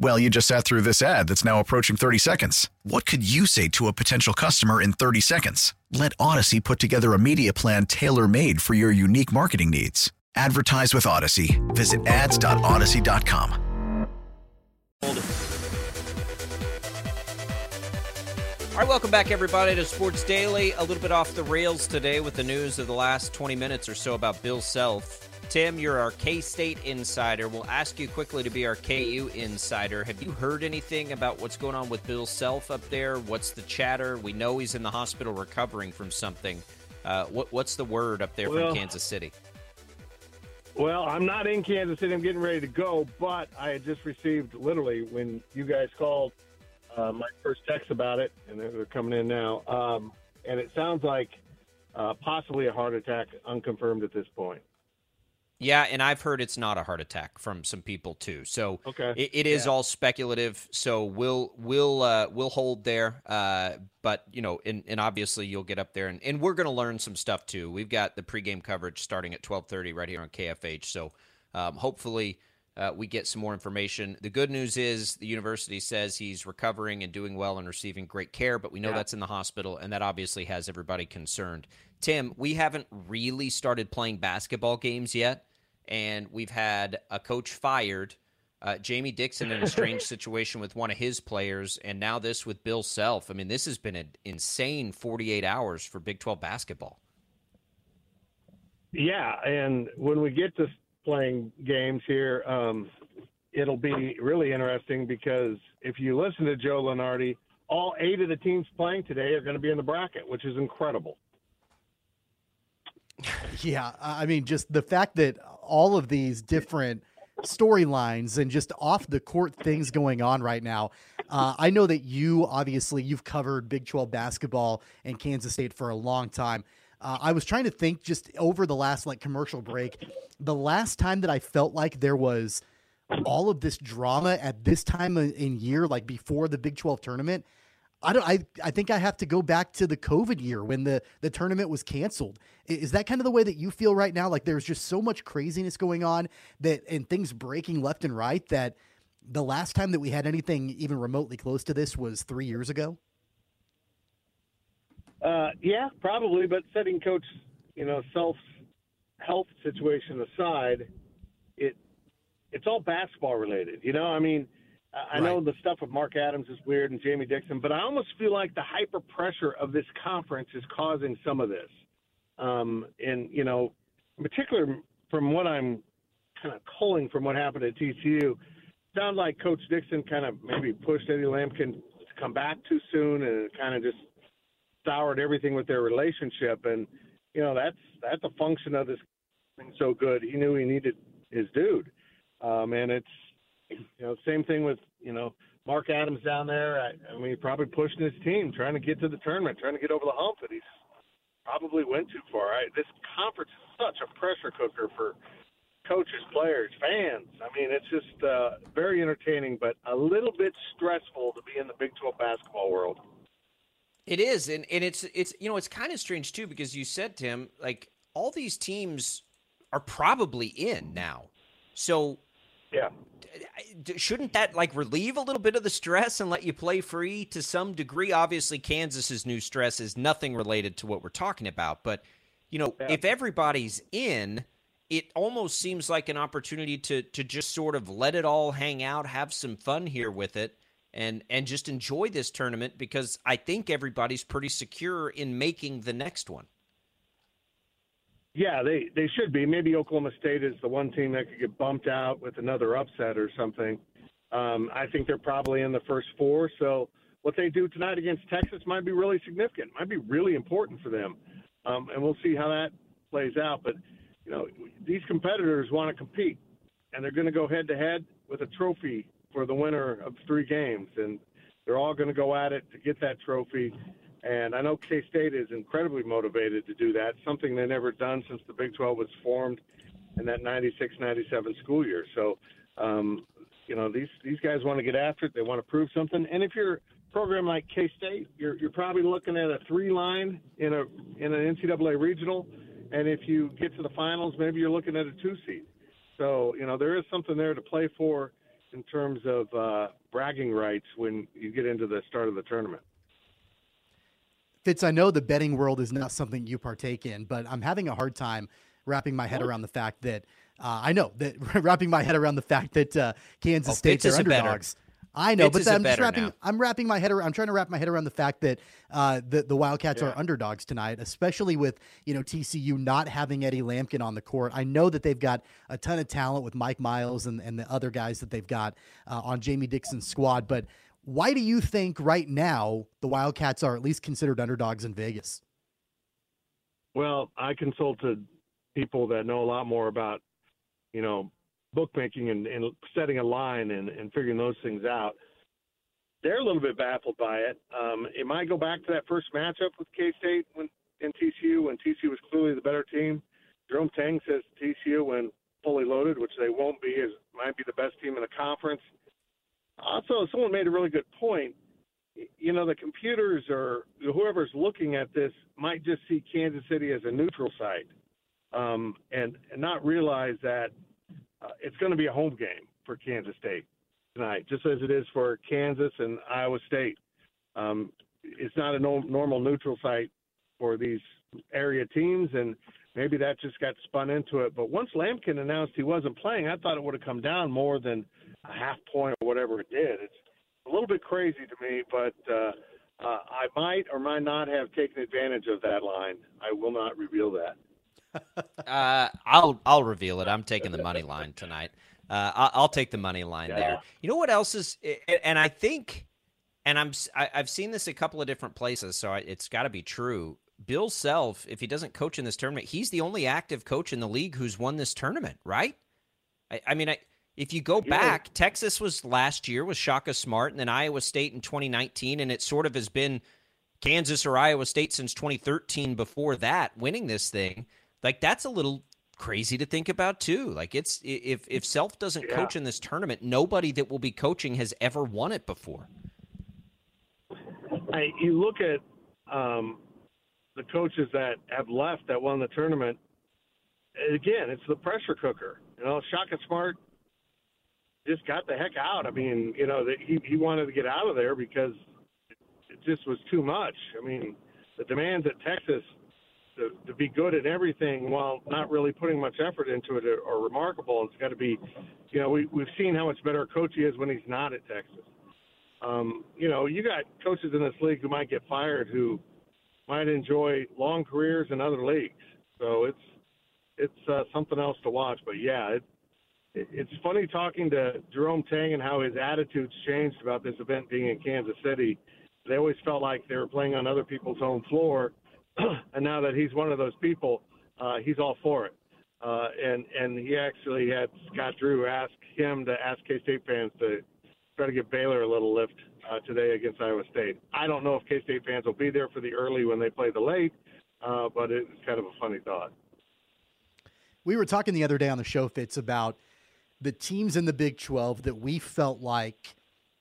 Well, you just sat through this ad that's now approaching 30 seconds. What could you say to a potential customer in 30 seconds? Let Audacy put together a media plan tailor made for your unique marketing needs. Advertise with Audacy. Visit ads.audacy.com. All right, welcome back, everybody, to Sports Daily. A little bit off the rails today with the news of the last 20 minutes or so about Bill Self. Tim, you're our K State insider. We'll ask you quickly to be our KU insider. Have you heard anything about what's going on with Bill Self up there? What's the chatter? We know he's in the hospital recovering from something. Uh, what, what's the word up there well, from Kansas City? Well, I'm not in Kansas City. I'm getting ready to go, but I had just received literally when you guys called uh, my first text about it, and they're coming in now. Um, and it sounds like uh, possibly a heart attack, unconfirmed at this point. Yeah, and I've heard it's not a heart attack from some people too. So okay. it, it is yeah. all speculative. So we'll we'll uh, we'll hold there. Uh, but you know, and, and obviously you'll get up there, and, and we're going to learn some stuff too. We've got the pregame coverage starting at twelve thirty right here on KFH. So um, hopefully uh, we get some more information. The good news is the university says he's recovering and doing well and receiving great care, but we know yeah. that's in the hospital, and that obviously has everybody concerned. Tim, we haven't really started playing basketball games yet, and we've had a coach fired. Uh, Jamie Dixon in a strange situation with one of his players, and now this with Bill Self. I mean, this has been an insane 48 hours for Big 12 basketball. Yeah, and when we get to playing games here. Um, it'll be really interesting because if you listen to Joe Lunardi, all eight of the teams playing today are going to be in the bracket, which is incredible. Yeah, I mean, just the fact that all of these different storylines and just off the court things going on right now. Uh, I know that you obviously you've covered Big 12 basketball and Kansas State for a long time. Uh, I was trying to think just over the last like commercial break, the last time that I felt like there was all of this drama at this time in year, like before the Big 12 tournament. I don't. I, I think I have to go back to the COVID year when the the tournament was canceled. Is that kind of the way that you feel right now? Like there's just so much craziness going on that and things breaking left and right that the last time that we had anything even remotely close to this was three years ago. Uh, yeah, probably. But setting coach, you know, self health situation aside, it it's all basketball related. You know, I mean, I right. know the stuff with Mark Adams is weird and Jamie Dixon, but I almost feel like the hyper pressure of this conference is causing some of this. Um, and you know, in particular, from what I'm kind of culling from what happened at TCU, sound like Coach Dixon kind of maybe pushed Eddie Lampkin to come back too soon, and it kind of just soured everything with their relationship. And you know that's that's a function of this being so good. He knew he needed his dude, um, and it's you know same thing with you know Mark Adams down there. I, I mean, probably pushing his team, trying to get to the tournament, trying to get over the hump, and he's probably went too far. I, this conference is such a pressure cooker for coaches, players, fans. I mean, it's just uh, very entertaining, but a little bit stressful to be in the Big 12 basketball world. It is, and, and it's it's you know it's kind of strange too because you said Tim like all these teams are probably in now, so yeah, shouldn't that like relieve a little bit of the stress and let you play free to some degree? Obviously, Kansas's new stress is nothing related to what we're talking about, but you know yeah. if everybody's in. It almost seems like an opportunity to to just sort of let it all hang out, have some fun here with it, and and just enjoy this tournament because I think everybody's pretty secure in making the next one. Yeah, they they should be. Maybe Oklahoma State is the one team that could get bumped out with another upset or something. Um, I think they're probably in the first four. So what they do tonight against Texas might be really significant, might be really important for them, um, and we'll see how that plays out. But you know, these competitors want to compete, and they're going to go head to head with a trophy for the winner of three games, and they're all going to go at it to get that trophy. And I know K State is incredibly motivated to do that, something they've never done since the Big 12 was formed in that 96 97 school year. So, um, you know, these, these guys want to get after it. They want to prove something. And if you're a program like K State, you're, you're probably looking at a three line in, a, in an NCAA regional. And if you get to the finals, maybe you're looking at a two seed. So, you know, there is something there to play for in terms of uh, bragging rights when you get into the start of the tournament. Fitz, I know the betting world is not something you partake in, but I'm having a hard time wrapping my head around the fact that uh, I know that wrapping my head around the fact that uh, Kansas Oh, State are better. underdogs. I know, Fitz but I'm just wrapping. now. I'm wrapping my head around. I'm trying to wrap my head around the fact that uh, the the Wildcats Yeah. are underdogs tonight, especially with you know TCU not having Eddie Lampkin on the court. I know that they've got a ton of talent with Mike Miles and, and the other guys that they've got uh, on Jamie Dixon's squad, but why do you think right now the Wildcats are at least considered underdogs in Vegas? Well, I consulted people that know a lot more about, you know, bookmaking and, and setting a line and, and figuring those things out. They're a little bit baffled by it. Um, it might go back to that first matchup with K State when in TCU when TCU was clearly the better team. Jerome Tang says TCU, when fully loaded, which they won't be, is might be the best team in the conference. Also, someone made a really good point you know, the computers or whoever's looking at this might just see Kansas City as a neutral site um, and, and not realize that uh, it's going to be a home game for Kansas State tonight, just as it is for Kansas and Iowa State. Um, it's not a no, normal neutral site for these area teams, and maybe that just got spun into it. But once Lampkin announced he wasn't playing, I thought it would have come down more than a half point or whatever it did. It's a little bit crazy to me, but uh, uh, I might or might not have taken advantage of that line. I will not reveal that. Uh, I'll I'll reveal it. I'm taking the money line tonight. Uh, I'll, I'll take the money line Yeah. there. You know what else is? And I think, and I'm s- I, have seen this a couple of different places, so it's got to be true. Bill Self, if he doesn't coach in this tournament, he's the only active coach in the league who's won this tournament, right? I, I mean, I, if you go Yeah. back, Texas was last year with Shaka Smart, and then Iowa State in 2019, and it sort of has been Kansas or Iowa State since 2013 before that winning this thing. Like that's a little crazy to think about too. Like it's if if Self doesn't Yeah. coach in this tournament, nobody that will be coaching has ever won it before. I, you look at um, the coaches that have left that won the tournament. Again, it's the pressure cooker. You know, Shaka Smart just got the heck out. I mean, you know, that he he wanted to get out of there because it just was too much. I mean, the demands at Texas to, to be good at everything while not really putting much effort into it are, are remarkable. It's got to be, you know, we we've seen how much better a coach he is when he's not at Texas. Um, you know, you got coaches in this league who might get fired who might enjoy long careers in other leagues. So it's it's uh, something else to watch. But yeah, it, it, it's funny talking to Jerome Tang and how his attitudes changed about this event being in Kansas City. They always felt like they were playing on other people's home floor, and now that he's one of those people, uh, he's all for it. Uh, and and he actually had Scott Drew ask him to ask K State fans to try to give Baylor a little lift uh, today against Iowa State. I don't know if K State fans will be there for the early when they play the late, uh, but it's kind of a funny thought. We were talking the other day on the show, Fitz, about the teams in the Big 12 that we felt like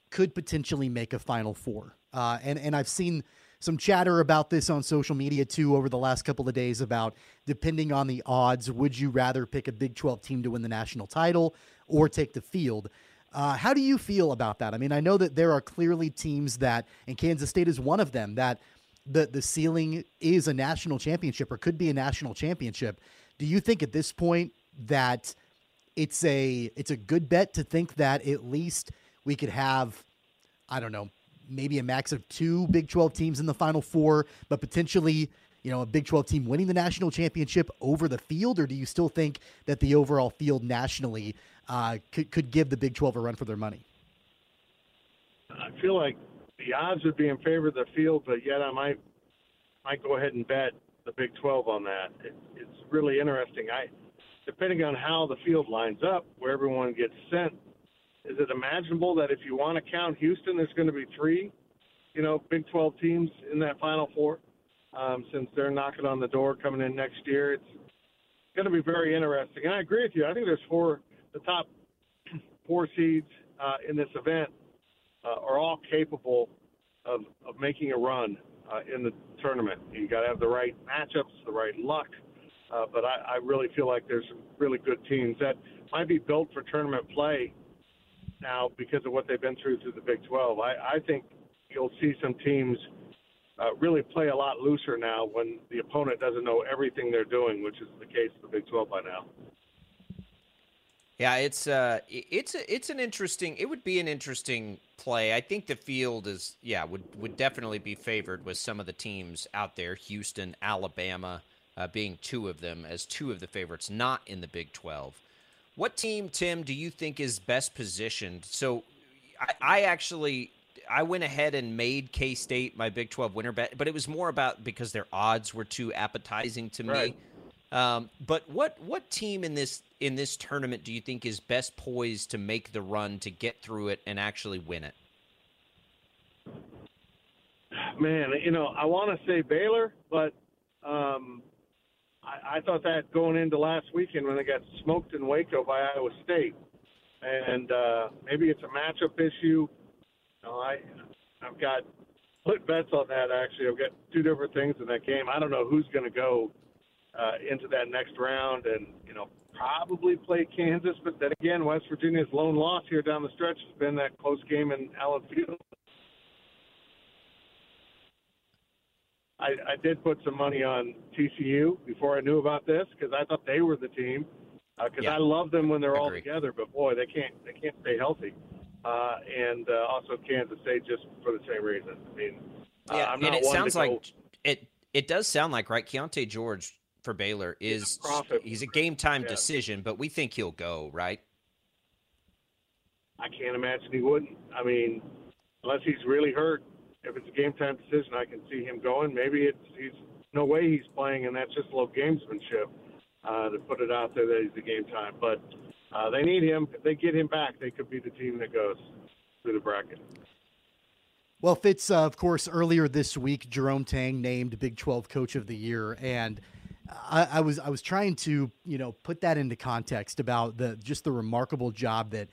could potentially make a Final Four. Uh, and, and I've seen some chatter about this on social media too over the last couple of days about depending on the odds, would you rather pick a Big 12 team to win the national title or take the field? Uh, how do you feel about that? I mean, I know that there are clearly teams that, and Kansas State is one of them, that the the ceiling is a national championship or could be a national championship. Do you think at this point that it's a it's a good bet to think that at least we could have I don't know, maybe a max of two Big 12 teams in the final four, but potentially, you know, a Big 12 team winning the national championship over the field? Or do you still think that the overall field nationally uh, could, could give the Big 12 a run for their money? I feel like the odds would be in favor of the field, but yet I might might go ahead and bet the Big 12 on that. It, it's really interesting. I, depending on how the field lines up, where everyone gets sent, is it imaginable that if you want to count Houston, there's going to be three, you know, Big 12 teams in that Final Four? Um, since they're knocking on the door coming in next year, it's going to be very interesting. And I agree with you. I think there's four, the top four seeds uh, in this event uh, are all capable of, of making a run uh, in the tournament. You got to have the right matchups, the right luck. Uh, but I, I really feel like there's some really good teams that might be built for tournament play now because of what they've been through through the Big 12. I, I think you'll see some teams uh, really play a lot looser now when the opponent doesn't know everything they're doing, which is the case of the Big 12 by now. Yeah, it's uh, it's it's an interesting. It would be an interesting play. I think the field is yeah would would definitely be favored with some of the teams out there. Houston, Alabama, uh, being two of them as two of the favorites, not in the Big Twelve. What team, Tim, do you think is best positioned? So, I, I actually I went ahead and made K State my Big Twelve winner bet, but it was more about because their odds were too appetizing to right. me. Um, but what what team in this in this tournament do you think is best poised to make the run to get through it and actually win it? Man, you know, I want to say Baylor, but um, I, I thought that going into last weekend when they got smoked in Waco by Iowa State, and uh, maybe it's a matchup issue. You know, I I've got put bets on that actually. I've got two different things in that game. I don't know who's going to go uh, into that next round, and you know probably play Kansas. But then again, West Virginia's lone loss here down the stretch has been that close game in Allen Field. I, I did put some money on TCU before I knew about this because I thought they were the team. Because uh, Yeah. I love them when they're all together, but boy, they can't they can't stay healthy. Uh, and uh, also Kansas State just for the same reason. I mean, uh, Yeah, I'm not and it sounds like it. It does sound like right. Keyonte George for Baylor is prophet. he's a game time Yeah. decision, but we think he'll go right. I can't imagine he wouldn't. I mean, unless he's really hurt. If it's a game time decision, I can see him going. Maybe it's he's no way he's playing, and that's just low gamesmanship uh, to put it out there that he's a game time. But uh, they need him. If they get him back, they could be the team that goes through the bracket. Well, Fitz, uh, of course, earlier this week, Jerome Tang named Big 12 Coach of the Year, and I, I was I was trying to you know put that into context about the just the remarkable job that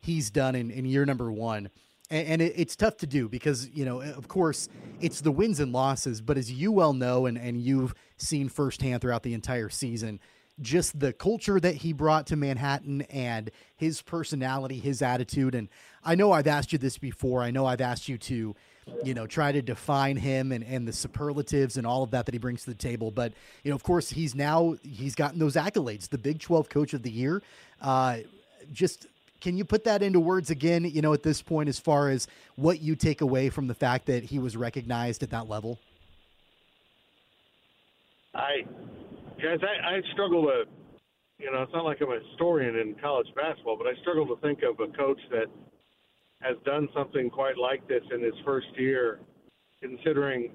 he's done in, in year number one, and, and it, it's tough to do because you know of course it's the wins and losses, but as you well know and and you've seen firsthand throughout the entire season, just the culture that he brought to Manhattan and his personality, his attitude. And I know I've asked you this before. I know I've asked you to, you know, try to define him and, and the superlatives and all of that that he brings to the table. But, you know, of course, he's now, he's gotten those accolades, the Big 12 Coach of the Year. Uh, just, can you put that into words again, you know, at this point, as far as what you take away from the fact that he was recognized at that level? I guys, I, I struggle to, you know, it's not like I'm a historian in college basketball, but I struggle to think of a coach that has done something quite like this in his first year, considering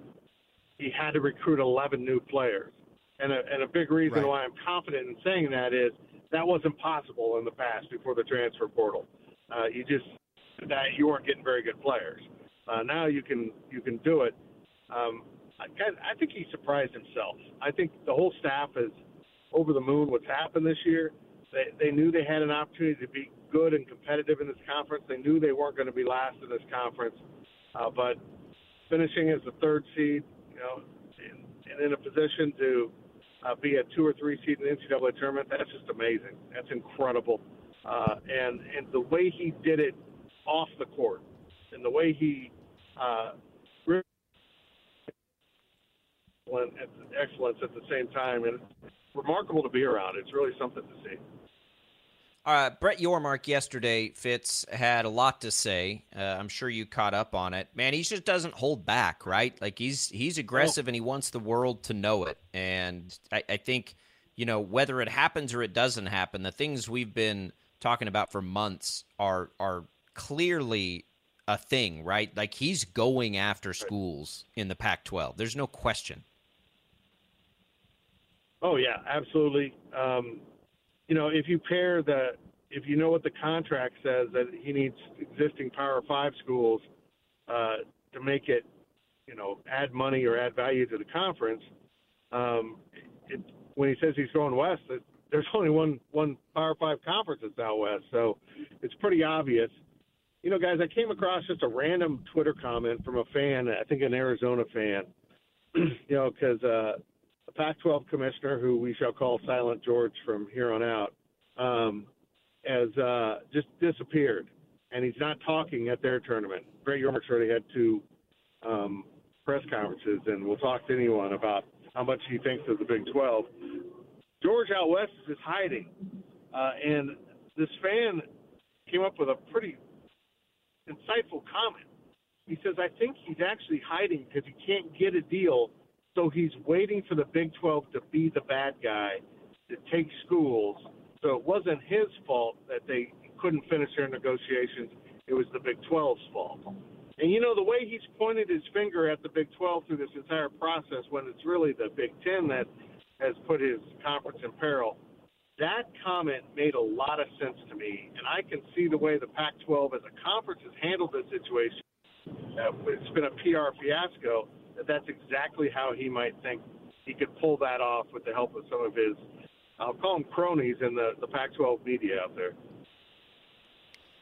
he had to recruit 11 new players. And a, and a big reason Right. why I'm confident in saying that is that wasn't possible in the past before the transfer portal. Uh, you just that you weren't getting very good players. Uh, now you can you can do it. Um, I, I think he surprised himself. I think the whole staff is over the moon what's happened this year. They they knew they had an opportunity to be good and competitive in this conference. They knew they weren't going to be last in this conference, uh, but finishing as the third seed, you know, and, and in a position to uh, be a two or three seed in the NCAA tournament, that's just amazing. That's incredible. Uh, and and the way he did it off the court, and the way he uh, really excellence at the same time, and it's remarkable to be around. It's really something to see. Uh, Brett Yormark yesterday, Fitz, had a lot to say. Uh, I'm sure you caught up on it. Man, he just doesn't hold back, right? Like he's he's aggressive and he wants the world to know it. And I, I think, you know, whether it happens or it doesn't happen, the things we've been talking about for months are are clearly a thing, right? Like he's going after schools in the Pac-12. There's no question. Oh yeah, absolutely. Um, you know, if you pair the, if you know what the contract says that he needs existing Power Five schools uh, to make it, you know, add money or add value to the conference. Um, it, when he says he's going west, it, there's only one one Power Five conference that's out west, so it's pretty obvious. You know, guys, I came across just a random Twitter comment from a fan, I think an Arizona fan. you know, because uh, the Pac-12 commissioner, who we shall call Silent George from here on out, um, has uh, just disappeared, and he's not talking at their tournament. Brett Yormark's already had two um, press conferences, and will talk to anyone about how much he thinks of the Big 12. George out west is hiding, uh, and this fan came up with a pretty insightful comment. He says, I think he's actually hiding because he can't get a deal, so he's waiting for the Big 12 to be the bad guy to take schools. So it wasn't his fault that they couldn't finish their negotiations. It was the Big 12's fault. And you know, the way he's pointed his finger at the Big 12 through this entire process when it's really the Big 10 that has put his conference in peril, that comment made a lot of sense to me, and I can see the way the Pac-12 as a conference has handled this situation. Uh, it's been a PR fiasco. That that's exactly how he might think he could pull that off with the help of some of his, I'll call them cronies in the, the Pac-12 media out there.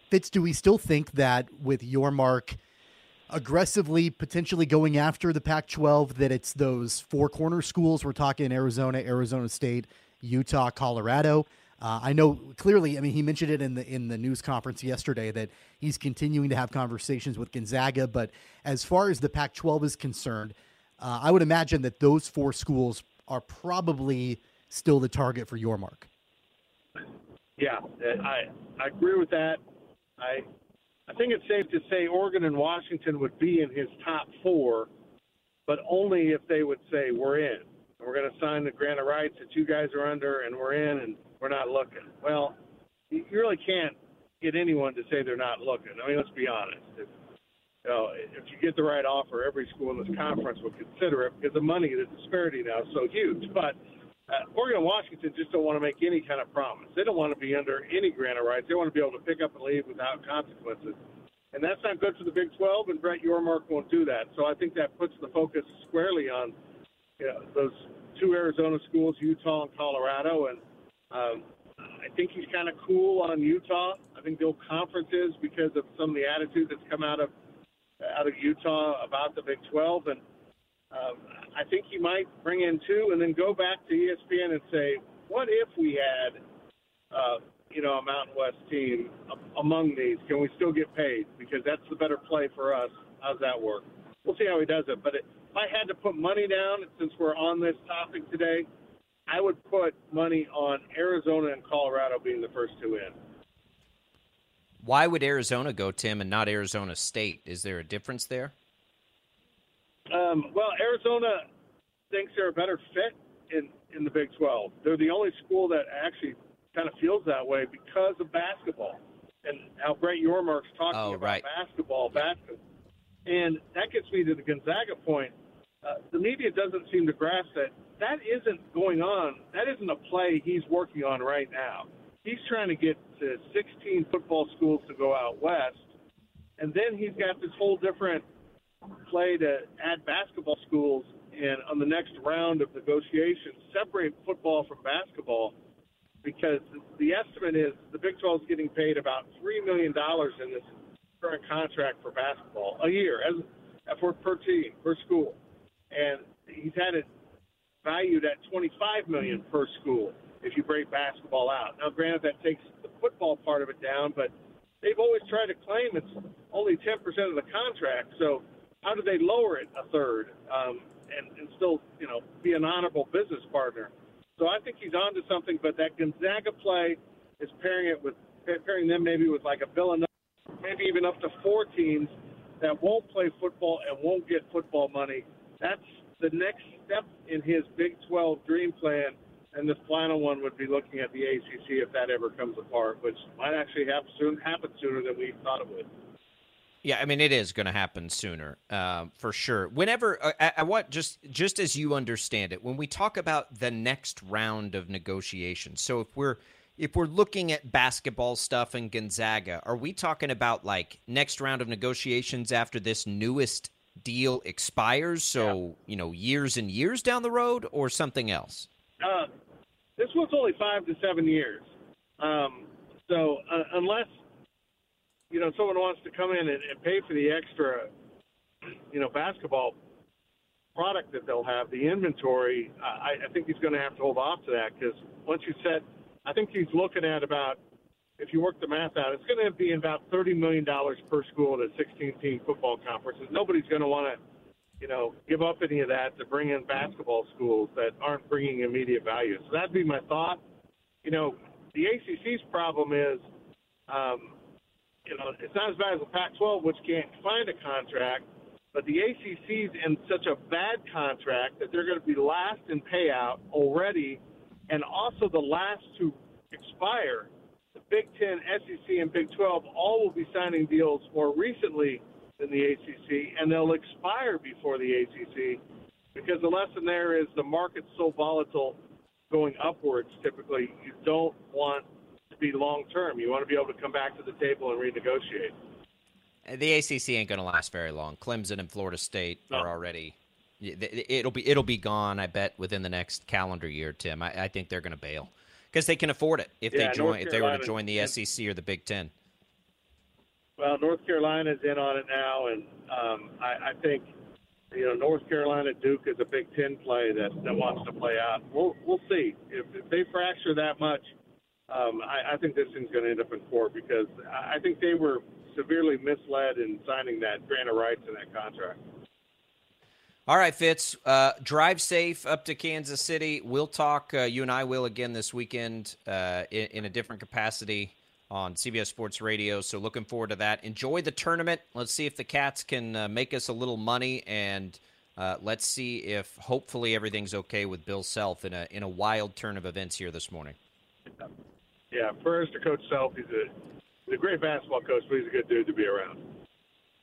Fitz, do we still think that with Yormark aggressively potentially going after the Pac 12, that it's those four corner schools? We're talking Arizona, Arizona State, Utah, Colorado. Uh, I know clearly. I mean, he mentioned it in the in the news conference yesterday that he's continuing to have conversations with Gonzaga. But as far as the Pac-12 is concerned, uh, I would imagine that those four schools are probably still the target for Yormark. Yeah, I I agree with that. I I think it's safe to say Oregon and Washington would be in his top four, but only if they would say we're in we're going to sign the grant of rights that you guys are under, and we're in, and we're not looking. Well, you really can't get anyone to say they're not looking. I mean, let's be honest. If, you know, if you get the right offer, every school in this conference would consider it because the money, the disparity now is so huge. But uh, Oregon and Washington just don't want to make any kind of promise. They don't want to be under any grant of rights. They want to be able to pick up and leave without consequences. And that's not good for the Big 12, and Brett Yormark won't do that. So I think that puts the focus squarely on – you know, those two Arizona schools, Utah and Colorado, and um, I think he's kind of cool on Utah. I think they'll conferences because of some of the attitude that's come out of out of Utah about the Big 12, and um, I think he might bring in two, and then go back to ESPN and say, what if we had, uh, you know, a Mountain West team among these? Can we still get paid? Because that's the better play for us. How's that work? We'll see how he does it, but it, if I had to put money down, since we're on this topic today, I would put money on Arizona and Colorado being the first two in. Why would Arizona go, Tim, and not Arizona State? Is there a difference there? Um, well, Arizona thinks they're a better fit in, in the Big 12. They're the only school that actually kind of feels that way because of basketball and how Brett Yormark's talking oh, about right. basketball, basketball. And that gets me to the Gonzaga point. Uh, the media doesn't seem to grasp that that isn't going on. That isn't a play he's working on right now. He's trying to get to 16 football schools to go out west, and then he's got this whole different play to add basketball schools and on the next round of negotiations separate football from basketball because the estimate is the Big 12 is getting paid about three million dollars in this current contract for basketball a year as for per team per school and he's had it valued at 25 million per school if you break basketball out. Now, granted, that takes the football part of it down, but they've always tried to claim it's only 10% of the contract. So, how do they lower it a third um, and, and still, you know, be an honorable business partner? So, I think he's onto something. But that Gonzaga play is pairing it with pairing them maybe with like a Villanova, maybe even up to four teams that won't play football and won't get football money that's the next step in his Big 12 dream plan. And the final one would be looking at the ACC if that ever comes apart, which might actually happen, soon, happen sooner than we thought it would. Yeah, I mean it is going to happen sooner, uh, for sure. Whenever uh, I, I, want just just as you understand it, when we talk about the next round of negotiations. So if we're if we're looking at basketball stuff in Gonzaga, are we talking about like next round of negotiations after this newest deal expires? So yeah. you know, years and years down the road, or something else? Uh, this one's only five to seven years. Um, so uh, unless you know, someone wants to come in and, and pay for the extra, you know, basketball product that they'll have, the inventory, I, I think he's going to have to hold off to that because once you set, I think he's looking at about, if you work the math out, it's going to be about $30 million per school at a 16 team football conference. Nobody's going to want to, you know, give up any of that to bring in basketball schools that aren't bringing immediate value. So that'd be my thought. You know, the ACC's problem is, um, you know, it's not as bad as the Pac-12, which can't find a contract, but the ACC's in such a bad contract that they're going to be last in payout already, and also the last to expire. The Big Ten, SEC, and Big 12 all will be signing deals more recently than the ACC, and they'll expire before the ACC because the lesson there is the market's so volatile going upwards. Typically, you don't want to be long term. You want to be able to come back to the table and renegotiate. Uh, the ACC ain't going to last very long. Clemson and Florida State no. are already. It'll be it'll be gone. I bet within the next calendar year, Tim. I, I think they're going to bail because they can afford it if yeah, they join if they were to join the SEC or the Big Ten. Well, North Carolina's in on it now, and um, I, I think you know North Carolina Duke is a Big Ten play that, that wants to play out. We'll we'll see if, if they fracture that much um, I, I think this thing's going to end up in court because I think they were severely misled in signing that grant of rights in that contract. All right, Fitz. Uh, drive safe up to Kansas City. We'll talk. Uh, you and I will again this weekend uh, in, in, a different capacity on CBS Sports Radio. So looking forward to that. Enjoy the tournament. Let's see if the Cats can uh, make us a little money, and uh, let's see if hopefully everything's okay with Bill Self in a in a wild turn of events here this morning. Yeah, first to Coach Self, he's a he's a great basketball coach, but he's a good dude to be around.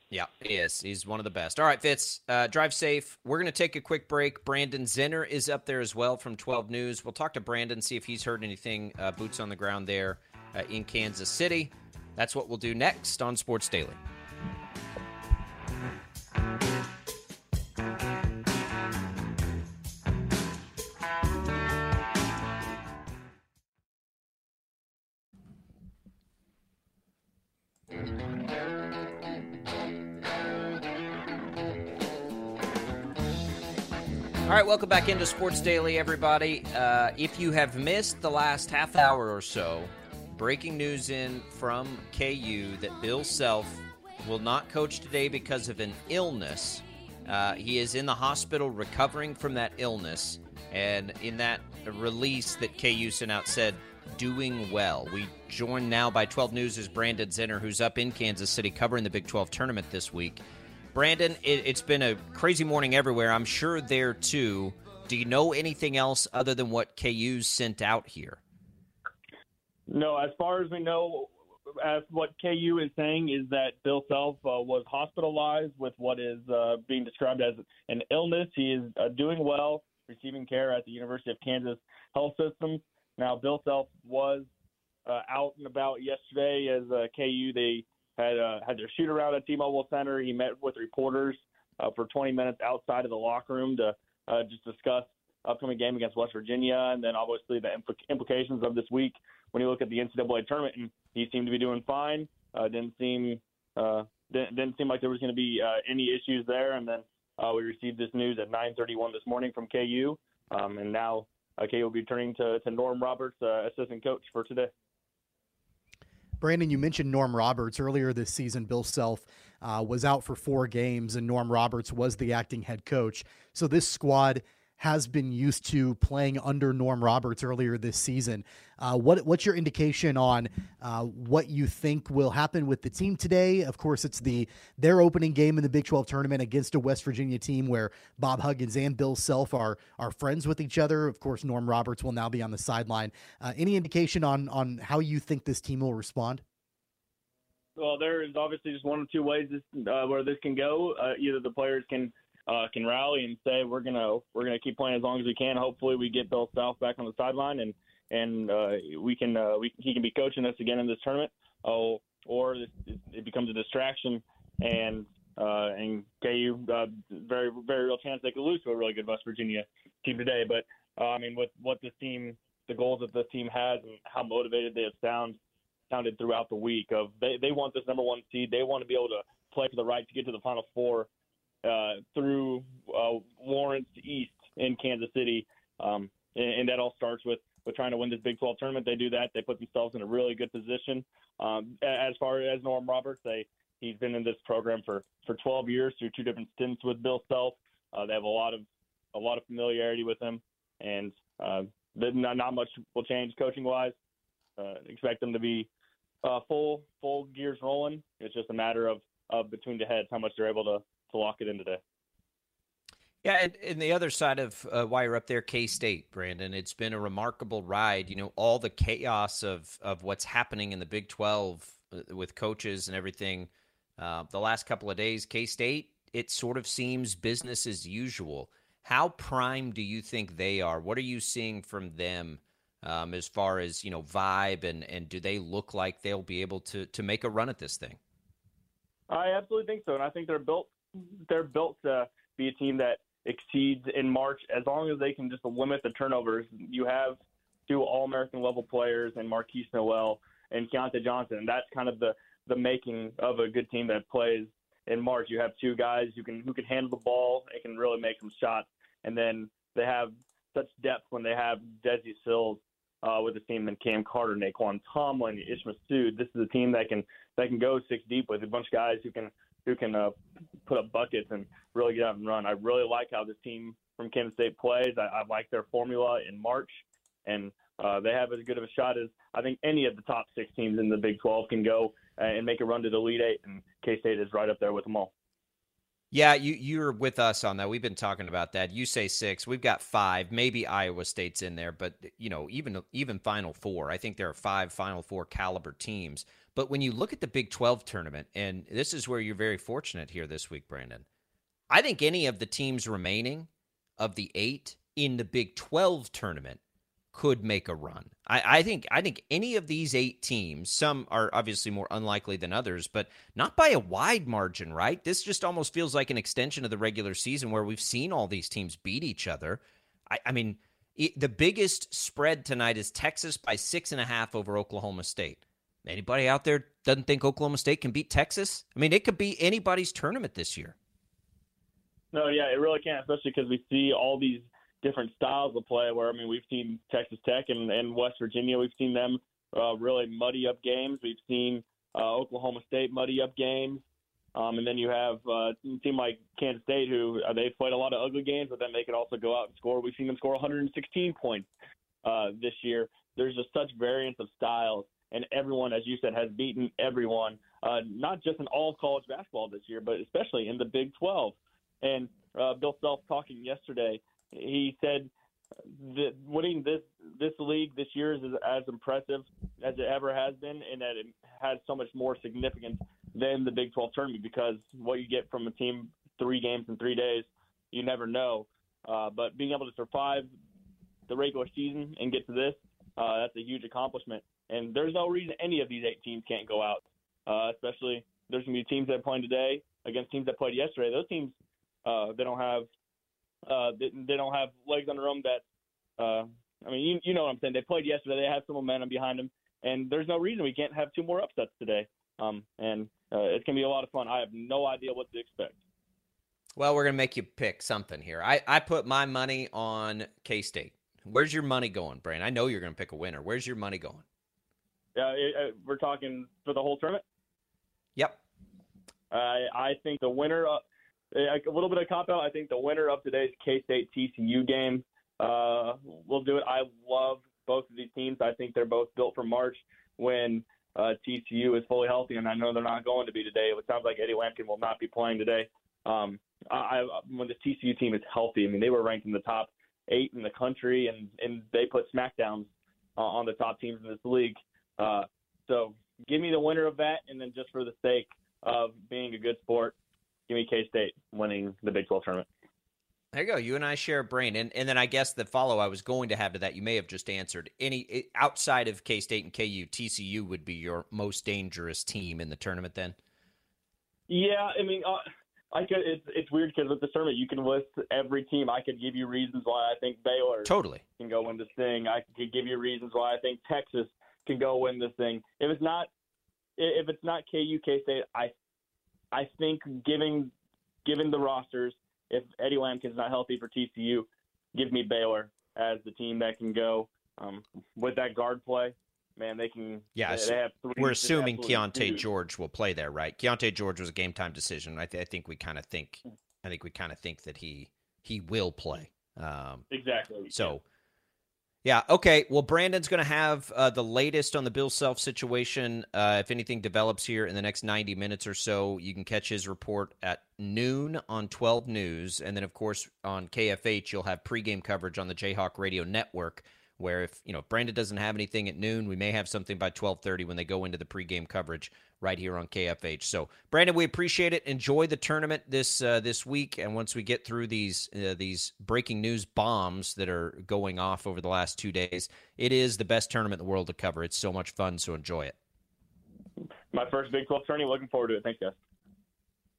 Yeah, he is. He's one of the best. All right, Fitz, uh, drive safe. We're going to take a quick break. Brandon Zinner is up there as well from 12 News. We'll talk to Brandon, see if he's heard anything, uh, boots on the ground there uh, in Kansas City. That's what we'll do next on Sports Daily. All right, welcome back into Sports Daily, everybody. Uh, if you have missed the last half hour or so, breaking news in from KU that Bill Self will not coach today because of an illness. Uh, he is in the hospital recovering from that illness, and in that release that KU sent out said, doing well. We joined now by 12 News' is Brandon Zinner, who's up in Kansas City covering the Big 12 tournament this week. Brandon, it, has been a crazy morning everywhere. I'm sure there too. Do you know anything else other than what KU sent out here? No, as far as we know, as what KU is saying is that Bill Self uh, was hospitalized with what is uh, being described as an illness. He is uh, doing well, receiving care at the University of Kansas Health System. Now, Bill Self was uh, out and about yesterday as uh, KU. They had uh, had their shoot around at T-Mobile Center. He met with reporters uh, for 20 minutes outside of the locker room to uh, just discuss upcoming game against West Virginia, and then obviously the impl- implications of this week when you look at the NCAA tournament. And he seemed to be doing fine. Uh, didn't seem uh, didn't, didn't seem like there was going to be uh, any issues there. And then uh, we received this news at 9:31 this morning from KU, um, and now uh, KU will be turning to, to Norm Roberts, uh, assistant coach, for today. Brandon, you mentioned Norm Roberts earlier this season. Bill Self uh, was out for four games, and Norm Roberts was the acting head coach. So this squad has been used to playing under Norm Roberts earlier this season. Uh, what what's your indication on uh, what you think will happen with the team today? Of course, it's the their opening game in the Big 12 tournament against a West Virginia team where Bob Huggins and Bill Self are are friends with each other. Of course, Norm Roberts will now be on the sideline. Uh, any indication on on how you think this team will respond? well, there is obviously just one of two ways this, uh, where this can go. Uh, either the players can uh, can rally and say we're gonna we're gonna keep playing as long as we can. Hopefully, we get Bill Self back on the sideline and and uh, we can uh, we, he can be coaching us again in this tournament. Oh, or this, it becomes a distraction and uh, and KU uh, very very real chance they could lose to a really good West Virginia team today. But uh, I mean, with what this team, the goals that this team has, and how motivated they have sound sounded throughout the week of they they want this number one seed. They want to be able to play for the right to get to the Final Four uh, through uh, Lawrence East in Kansas City, um, and, and that all starts with with trying to win this Big 12 tournament. They do that. They put themselves in a really good position. Um, as far as Norm Roberts, they he's been in this program for for 12 years through two different stints with Bill Self. Uh, they have a lot of a lot of familiarity with him, and uh, not, not much will change coaching wise. Uh, expect them to be uh, full full gears rolling. It's just a matter of of between the heads how much they're able to to lock it in today. Yeah, and, and the other side of uh, why you're up there, K State, Brandon. It's been a remarkable ride. You know, all the chaos of of what's happening in the Big Twelve uh, with coaches and everything. Uh, the last couple of days, K State, it sort of seems business as usual. How prime do you think they are? What are you seeing from them um, as far as you know vibe and and do they look like they'll be able to to make a run at this thing? I absolutely think so, and I think they're built they're built to be a team that exceeds in March as long as they can just limit the turnovers. You have two All American level players and Markquis Nowell and Keyontae Johnson. And that's kind of the the making of a good team that plays in March. You have two guys who can who can handle the ball and can really make some shots. And then they have such depth when they have Desi Sills uh, with the team and Cam Carter, Nae'Qwan Tomlin, Ish Massoud. This is a team that can that can go six deep with a bunch of guys who can who can uh, put up buckets and really get out and run. I really like how this team from Kansas State plays. I, I like their formula in March, and uh, they have as good of a shot as I think any of the top six teams in the Big 12 can go and make a run to the Elite Eight, and K State is right up there with them all. Yeah, you you're with us on that. We've been talking about that. You say six, we've got five. Maybe Iowa State's in there, but you know, even even Final Four. I think there are five Final Four caliber teams. But when you look at the Big 12 tournament, and this is where you're very fortunate here this week, Brandon, I think any of the teams remaining of the eight in the Big 12 tournament could make a run. I, I, think I think any of these eight teams, some are obviously more unlikely than others, but not by a wide margin, right? This just almost feels like an extension of the regular season where we've seen all these teams beat each other. I, I mean, it, the biggest spread tonight is Texas by six and a half over Oklahoma State. Anybody out there doesn't think Oklahoma State can beat Texas? I mean, it could be anybody's tournament this year. No, yeah, it really can, especially because we see all these different styles of play. Where I mean, we've seen Texas Tech and, and West Virginia. We've seen them uh, really muddy up games. We've seen uh, Oklahoma State muddy up games. Um, and then you have uh, a team like Kansas State, who uh, they've played a lot of ugly games, but then they can also go out and score. We've seen them score 116 points uh, this year. There's just such variance of styles and everyone, as you said, has beaten everyone, uh, not just in all of college basketball this year, but especially in the Big 12. And uh, Bill Self talking yesterday, he said that winning this this league this year is as impressive as it ever has been, and that it has so much more significance than the Big 12 tournament because what you get from a team three games in three days, you never know. Uh, but being able to survive the regular season and get to this, uh, that's a huge accomplishment. And there's no reason any of these eight teams can't go out. Uh, especially there's going to be teams that are playing today against teams that played yesterday. Those teams uh, they don't have uh, they, they don't have legs under them. That uh, I mean, you, you know what I'm saying. They played yesterday. They have some momentum behind them, and there's no reason we can't have two more upsets today. Um, and uh, it's going to be a lot of fun. I have no idea what to expect. Well, we're going to make you pick something here. I, I put my money on K State. Where's your money going, Brian? I know you're going to pick a winner. Where's your money going? Uh, we're talking for the whole tournament. Yep. I I think the winner, uh, a little bit of cop out. I think the winner of today's K State TCU game uh, will do it. I love both of these teams. I think they're both built for March when uh, TCU is fully healthy, and I know they're not going to be today. It sounds like Eddie Lampkin will not be playing today. Um, I, when the TCU team is healthy, I mean they were ranked in the top eight in the country, and and they put smackdowns uh, on the top teams in this league. Uh, so give me the winner of that, and then just for the sake of being a good sport, give me K State winning the Big 12 tournament. There you go. You and I share a brain, and and then I guess the follow I was going to have to that you may have just answered. Any outside of K State and KU, TCU would be your most dangerous team in the tournament. Then. Yeah, I mean, uh, I could. It's it's weird because with the tournament you can list every team. I could give you reasons why I think Baylor totally can go win this thing. I could give you reasons why I think Texas can go win this thing. If it's not, if it's not KU, K State, I, I think giving, given the rosters if Eddie Lampkin's not healthy for TCU, give me Baylor as the team that can go um, with that guard play. Man, they can. Yeah, they, they we're assuming Keyonte George will play there, right? Keyonte George was a game time decision. I, th- I think we kind of think, I think we kind of think that he he will play. Um, exactly. So, yeah. Okay. Well, Brandon's going to have uh, the latest on the Bill Self situation. Uh, if anything develops here in the next 90 minutes or so, you can catch his report at noon on 12 News. And then, of course, on KFH, you'll have pregame coverage on the Jayhawk Radio Network where if you know Brandon doesn't have anything at noon, we may have something by twelve thirty when they go into the pregame coverage right here on KFH. So Brandon, we appreciate it. Enjoy the tournament this uh, this week, and once we get through these uh, these breaking news bombs that are going off over the last two days, it is the best tournament in the world to cover. It's so much fun, so enjoy it. My first Big Twelve tourney. Looking forward to it. Thanks, guys.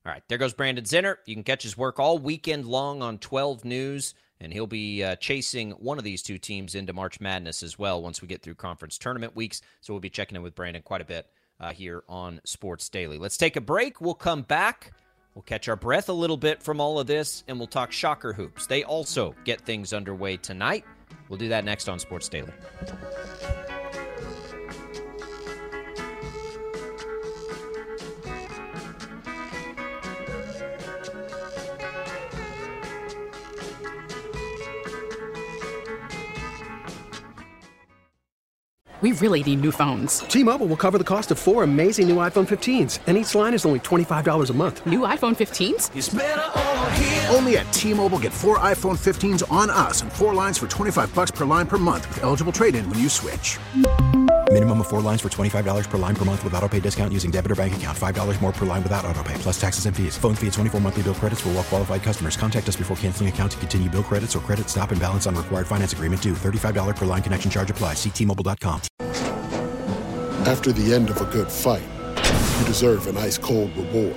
All right, there goes Brandon Zinner. You can catch his work all weekend long on 12 News and he'll be uh, chasing one of these two teams into March Madness as well once we get through conference tournament weeks. So we'll be checking in with Brandon quite a bit uh, here on Sports Daily. Let's take a break. We'll come back. We'll catch our breath a little bit from all of this, and we'll talk Shocker Hoops. They also get things underway tonight. We'll do that next on Sports Daily. We really need new phones. T Mobile will cover the cost of four amazing new iPhone 15s, and each line is only $25 a month. New iPhone 15s? Only at T Mobile get four iPhone 15s on us and four lines for 25 bucks per line per month with eligible trade in when you switch. Minimum of four lines for $25 per line per month with auto pay discount using debit or bank account. $5 more per line without auto pay, plus taxes and fees. Phone fee at 24 monthly bill credits for all well qualified customers. Contact us before canceling account to continue bill credits or credit stop and balance on required finance agreement due. $35 per line connection charge apply. Ctmobile.com. After the end of a good fight, you deserve an ice cold reward.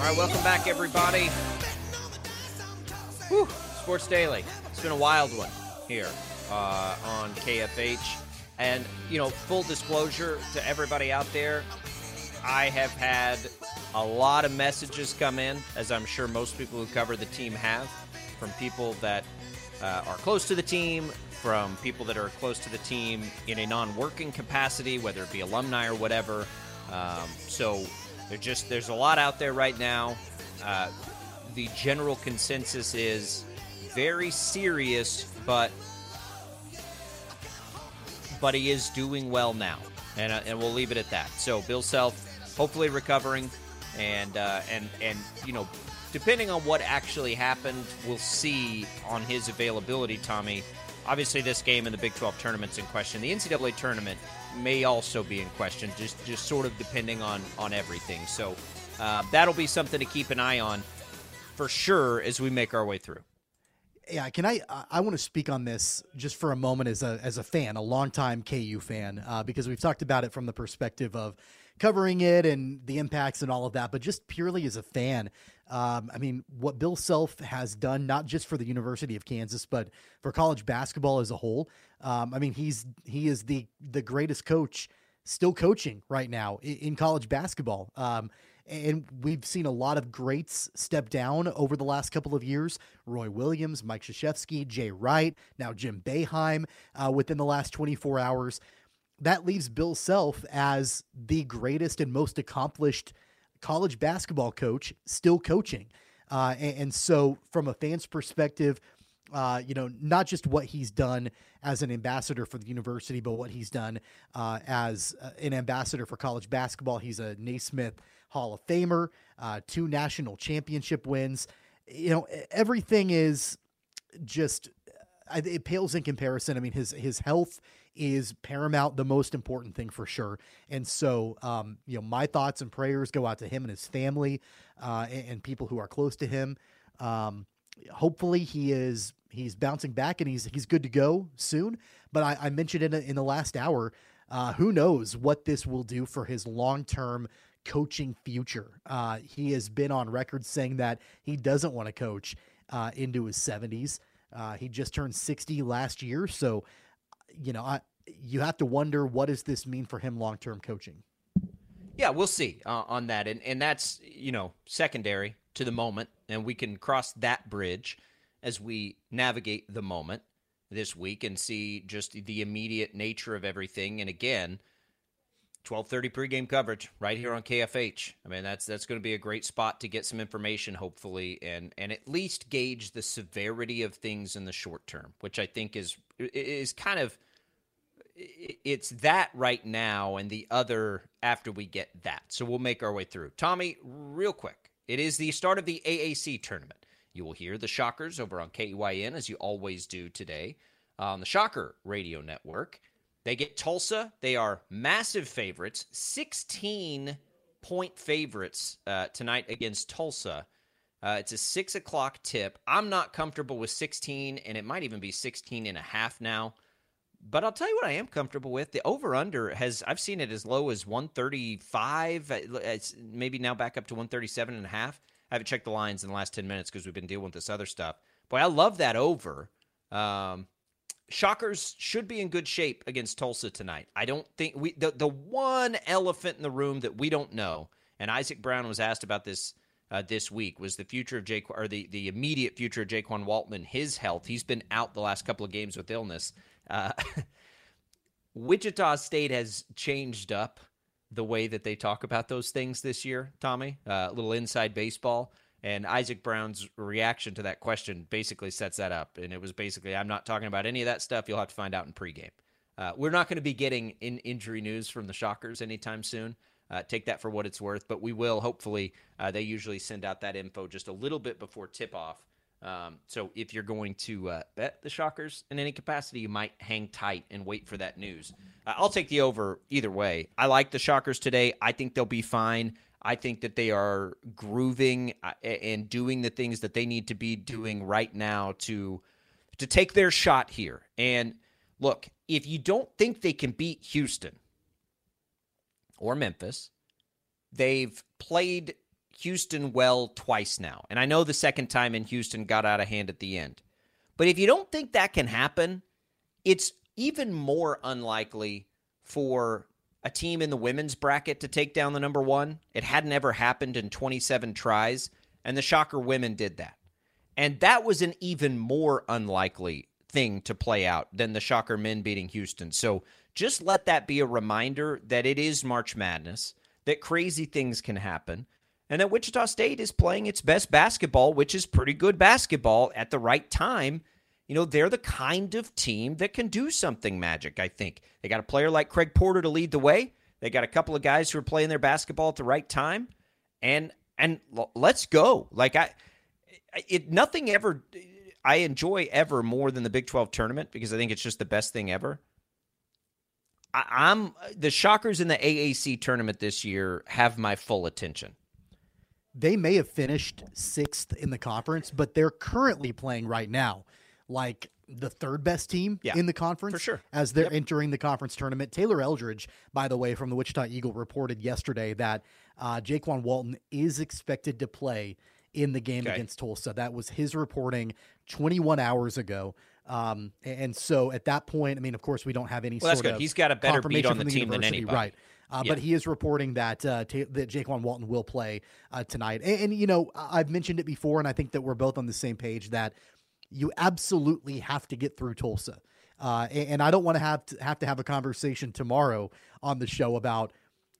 All right, welcome back, everybody. Whew, Sports Daily. It's been a wild one here uh, on KFH. And, you know, full disclosure to everybody out there, I have had a lot of messages come in, as I'm sure most people who cover the team have, from people that uh, are close to the team, from people that are close to the team in a non working capacity, whether it be alumni or whatever. Um, so just there's a lot out there right now. Uh, the general consensus is very serious, but but he is doing well now, and uh, and we'll leave it at that. So Bill Self, hopefully recovering, and uh, and and you know, depending on what actually happened, we'll see on his availability. Tommy, obviously this game in the Big 12 tournament's in question. The NCAA tournament may also be in question, just just sort of depending on on everything. So uh, that'll be something to keep an eye on for sure as we make our way through yeah, can I? I want to speak on this just for a moment as a as a fan, a longtime KU fan, uh, because we've talked about it from the perspective of covering it and the impacts and all of that, but just purely as a fan. Um, I mean, what Bill Self has done, not just for the University of Kansas, but for college basketball as a whole. Um, I mean, he's he is the the greatest coach still coaching right now in, in college basketball. Um, and we've seen a lot of greats step down over the last couple of years. Roy Williams, Mike Krzyzewski, Jay Wright, now Jim Boeheim uh, within the last 24 hours. That leaves Bill Self as the greatest and most accomplished college basketball coach still coaching. Uh, and, and, so, from a fan's perspective, uh, you know, not just what he's done as an ambassador for the university, but what he's done uh, as uh, an ambassador for college basketball. He's a Naismith Hall of Famer, uh, two national championship wins. You know, everything is just it pales in comparison. I mean, his his health is paramount, the most important thing for sure. And so, um, you know, my thoughts and prayers go out to him and his family, uh, and, and, people who are close to him. Um, hopefully, he is he's bouncing back and he's he's good to go soon. But I, I mentioned in in the last hour, uh, who knows what this will do for his long term coaching future. Uh, he has been on record saying that he doesn't want to coach uh, into his 70s. Uh, he just turned 60 last year. So, you know, I, you have to wonder what does this mean for him long term coaching? Yeah, we'll see uh, on that. And, and that's, you know, secondary to the moment. And we can cross that bridge as we navigate the moment this week and see just the immediate nature of everything. And again, 12:30 pregame coverage right here on KFH. I mean, that's that's going to be a great spot to get some information, hopefully, and and at least gauge the severity of things in the short term, which I think is is kind of it's that right now, and the other after we get that. So we'll make our way through. Tommy, real quick, it is the start of the AAC tournament. You will hear the Shockers over on KYN as you always do today on the Shocker Radio Network. They get Tulsa. They are massive favorites, 16 point favorites uh, tonight against Tulsa. Uh, it's a six o'clock tip. I'm not comfortable with 16, and it might even be 16 and a half now. But I'll tell you what I am comfortable with. The over under has, I've seen it as low as 135. It's maybe now back up to 137 and a half. I haven't checked the lines in the last 10 minutes because we've been dealing with this other stuff. Boy, I love that over. Um, Shockers should be in good shape against Tulsa tonight. I don't think we the the one elephant in the room that we don't know, and Isaac Brown was asked about this uh, this week was the future of Jake or the the immediate future of Jaykwon Walton. His health. He's been out the last couple of games with illness. Uh, Wichita State has changed up the way that they talk about those things this year. Tommy, uh, a little inside baseball. And Isaac Brown's reaction to that question basically sets that up. And it was basically, I'm not talking about any of that stuff. You'll have to find out in pregame. Uh, we're not going to be getting in injury news from the Shockers anytime soon. Uh, take that for what it's worth, but we will. Hopefully, uh, they usually send out that info just a little bit before tip off. Um, so if you're going to uh, bet the Shockers in any capacity, you might hang tight and wait for that news. Uh, I'll take the over either way. I like the Shockers today. I think they'll be fine. I think that they are grooving uh, and doing the things that they need to be doing right now to to take their shot here. And look, if you don't think they can beat Houston or Memphis, they've played Houston well twice now. And I know the second time in Houston got out of hand at the end. But if you don't think that can happen, it's even more unlikely for a team in the women's bracket to take down the number one. It hadn't ever happened in 27 tries, and the Shocker women did that. And that was an even more unlikely thing to play out than the Shocker men beating Houston. So just let that be a reminder that it is March Madness, that crazy things can happen, and that Wichita State is playing its best basketball, which is pretty good basketball at the right time you know, they're the kind of team that can do something magic, I think. They got a player like Craig Porter to lead the way. They got a couple of guys who are playing their basketball at the right time. And and let's go. Like I it nothing ever I enjoy ever more than the Big 12 tournament because I think it's just the best thing ever. I, am the Shockers in the AAC tournament this year have my full attention. They may have finished sixth in the conference, but they're currently playing right now like the third best team Yeah, in the conference for sure. as they're entering the conference tournament. Taylor Eldridge, by the way, from the Wichita Eagle, reported yesterday that uh, Jaykwon Walton is expected to play in the game Okay. against Tulsa. That was his reporting 21 hours ago. Um, and so at that point, I mean, of course, we don't have any Well, that's sort good. of He's got a better beat on the team than anybody. right? Uh, Yeah. But he is reporting that uh, Ta- that Jaykwon Walton will play uh, tonight. And, and you know, I've mentioned it before, and I think that we're both on the same page that you absolutely have to get through Tulsa. Uh, and, and I don't want to have to have to have a conversation tomorrow on the show about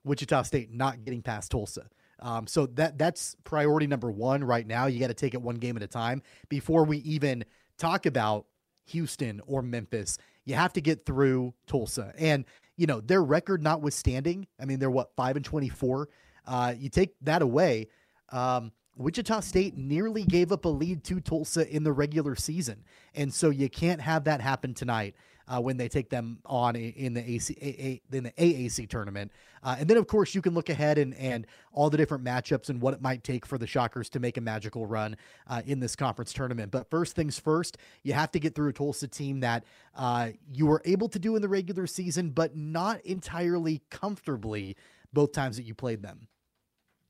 Wichita State not getting past Tulsa. Um, so that that's priority number one right now. You got to take it one game at a time before we even talk about Houston or Memphis. You have to get through Tulsa, and you know their record notwithstanding. I mean, they're what five and twenty four. Uh, you take that away. Um, Wichita State nearly gave up a lead to Tulsa in the regular season, and so you can't have that happen tonight uh, when they take them on in the AC in the AAC tournament. Uh, and then, of course, you can look ahead and and all the different matchups and what it might take for the Shockers to make a magical run uh, in this conference tournament. But first things first, you have to get through a Tulsa team that uh, you were able to do in the regular season, but not entirely comfortably both times that you played them.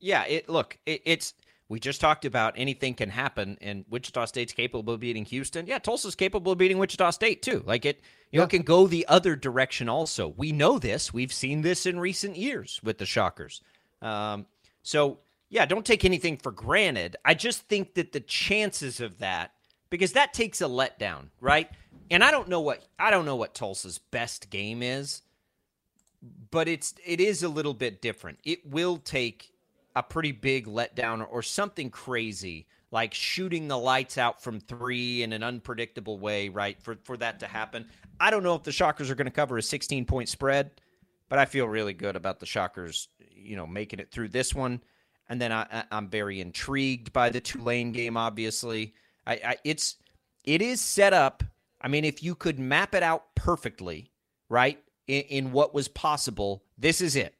Yeah, it look, it, it's we just talked about anything can happen, and Wichita State's capable of beating Houston. Yeah, Tulsa's capable of beating Wichita State too. Like it, you know, can go the other direction. Also, we know this. We've seen this in recent years with the Shockers. Um, so yeah, don't take anything for granted. I just think that the chances of that, because that takes a letdown, right? And I don't know what I don't know what Tulsa's best game is but it's it is a little bit different. It will take a pretty big letdown or something crazy like shooting the lights out from 3 in an unpredictable way, right? For for that to happen. I don't know if the Shockers are going to cover a 16 point spread, but I feel really good about the Shockers, you know, making it through this one. And then I, I'm very intrigued by the Tulane game. Obviously, I, I it's it is set up. I mean, if you could map it out perfectly, right, in, in what was possible, this is it.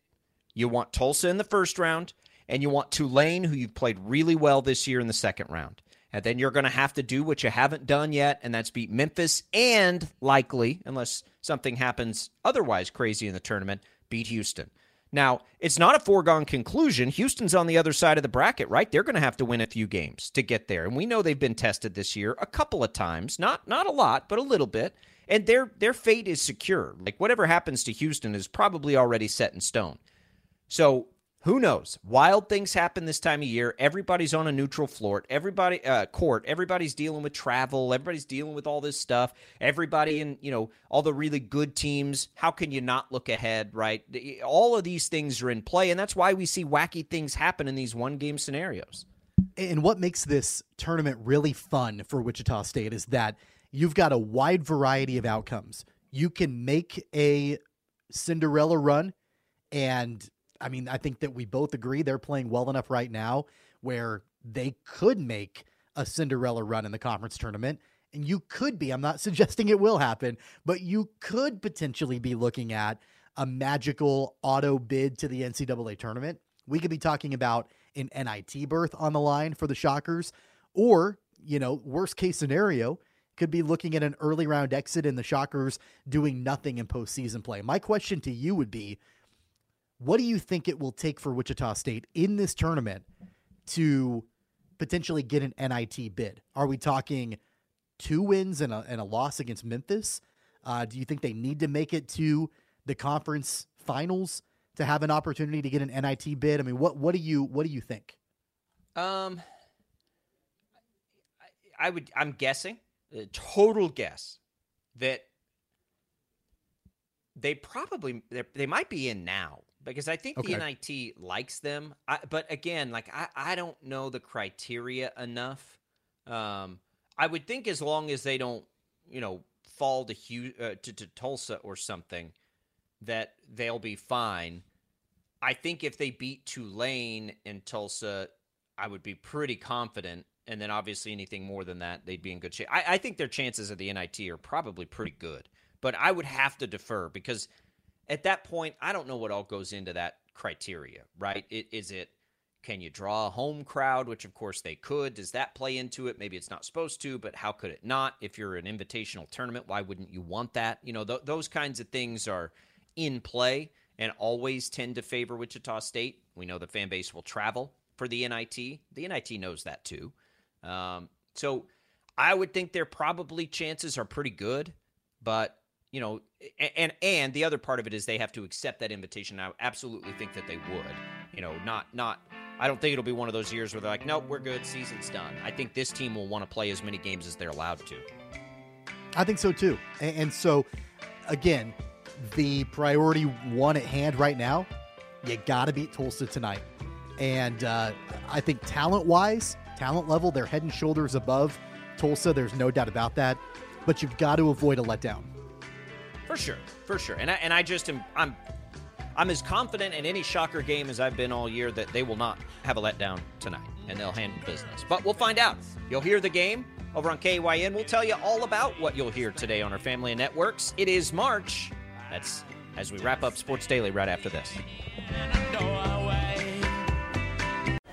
You want Tulsa in the first round, and you want Tulane, who you've played really well this year in the second round. And then you're going to have to do what you haven't done yet, and that's beat Memphis and likely, unless something happens otherwise crazy in the tournament, beat Houston. Now, it's not a foregone conclusion. Houston's on the other side of the bracket, right? They're going to have to win a few games to get there. And we know they've been tested this year a couple of times, not not a lot, but a little bit. And their their fate is secure. Like whatever happens to Houston is probably already set in stone. So who knows? Wild things happen this time of year. Everybody's on a neutral floor. Everybody uh, court. Everybody's dealing with travel. Everybody's dealing with all this stuff. Everybody in you know all the really good teams. How can you not look ahead? Right? All of these things are in play, and that's why we see wacky things happen in these one game scenarios. And what makes this tournament really fun for Wichita State is that you've got a wide variety of outcomes. You can make a Cinderella run, and I mean, I think that we both agree they're playing well enough right now where they could make a Cinderella run in the conference tournament. And you could be, I'm not suggesting it will happen, but you could potentially be looking at a magical auto bid to the NCAA tournament. We could be talking about an NIT berth on the line for the Shockers, or, you know, worst case scenario, could be looking at an early round exit and the Shockers doing nothing in postseason play. My question to you would be what do you think it will take for Wichita State in this tournament to potentially get an NIT bid? Are we talking two wins and a, and a loss against Memphis? Uh, do you think they need to make it to the conference finals to have an opportunity to get an NIT bid? I mean, what what do you what do you think? Um, I, I would. I'm guessing, a total guess, that they probably they might be in now because I think the NIT likes them. I, but again, like I I don't know the criteria enough. Um, I would think as long as they don't, you know, fall to uh, to, to Tulsa or something, that they'll be fine. I think if they beat Tulane and Tulsa, I would be pretty confident. And then obviously anything more than that, they'd be in good shape. I, I think their chances of the NIT are probably pretty good. But I would have to defer because at that point, I don't know what all goes into that criteria, right? It, is it Can you draw a home crowd, which of course they could? Does that play into it? Maybe it's not supposed to, but how could it not? If you're an invitational tournament, why wouldn't you want that? You know, th- those kinds of things are in play and always tend to favor Wichita State. We know the fan base will travel for the NIT. The NIT knows that too. Um, so I would think their probably chances are pretty good, but you know, and and the other part of it is they have to accept that invitation. I absolutely think that they would. You know, not not. I don't think it'll be one of those years where they're like, nope, we're good, season's done. I think this team will want to play as many games as they're allowed to. I think so too. And, so, again, the priority one at hand right now, you got to beat Tulsa tonight. And uh, I think talent wise, talent level, they're head and shoulders above Tulsa. There's no doubt about that. But you've got to avoid a letdown. For sure, for sure. And I, and I just am I'm I'm as confident in any shocker game as I've been all year that they will not have a letdown tonight and they'll handle business. But we'll find out. You'll hear the game over on KYN. We'll tell you all about what you'll hear today on our family of networks. It is March. That's as we wrap up Sports Daily right after this.